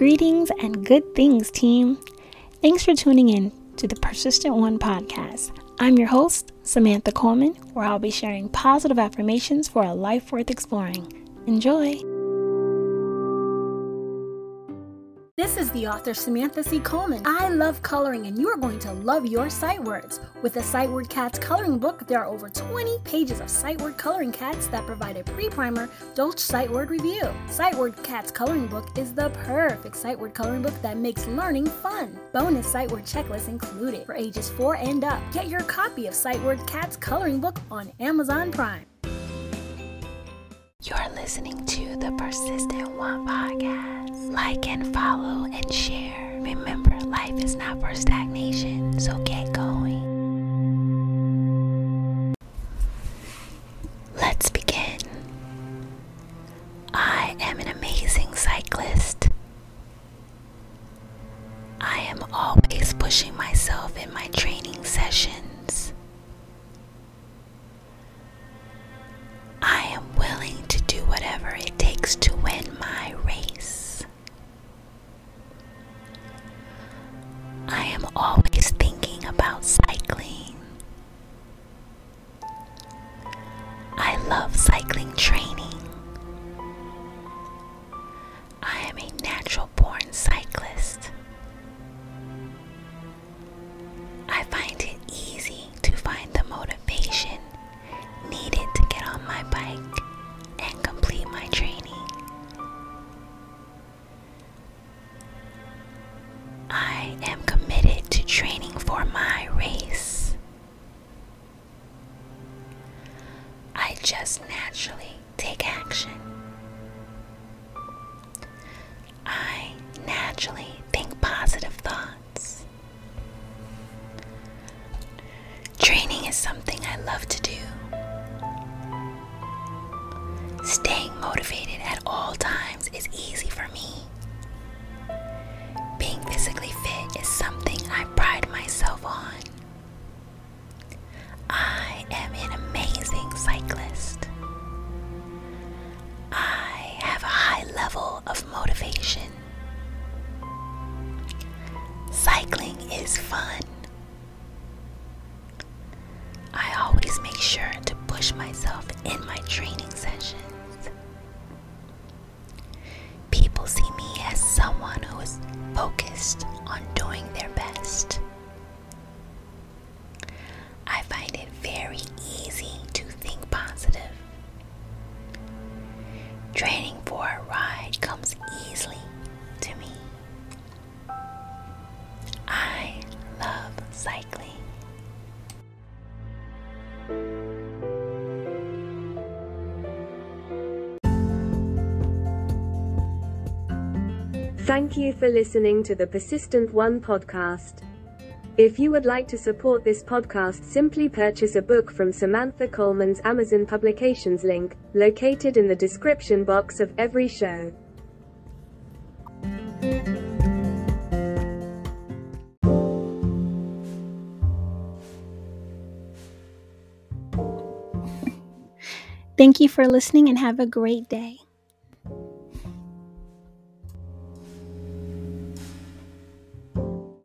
Greetings and good things, team. Thanks for tuning in to the Persistent One podcast. I'm your host, Samantha Coleman, where I'll be sharing positive affirmations for a life worth exploring. Enjoy! This is the author Samantha C. Coleman. I love coloring, and you are going to love your sight words. With the Sight Word Cats coloring book, there are over 20 pages of sight word coloring cats that provide a pre primer Dolch sight word review. Sight Word Cats coloring book is the perfect sight word coloring book that makes learning fun. Bonus sight word checklist included for ages 4 and up. Get your copy of Sight Word Cats coloring book on Amazon Prime. You're listening to the Persistent One podcast. Like and follow and share. Remember, life is not for stagnation, so get going. Let's begin. I am an amazing cyclist. I am always pushing myself in my training sessions. To win my race. I am always thinking about cycling. I love cycling training. Am committed to training for my race. I just naturally take action. I naturally think positive thoughts. Training is something I love to do. Staying motivated at all times is easy for me. Myself in my training sessions. People see me as someone who is focused on doing their best. I find it very easy to think positive. Training for a ride comes easily to me. I love cycling. Thank you for listening to the Persistent One podcast. If you would like to support this podcast, simply purchase a book from Samantha Coleman's Amazon Publications link, located in the description box of every show. Thank you for listening and have a great day.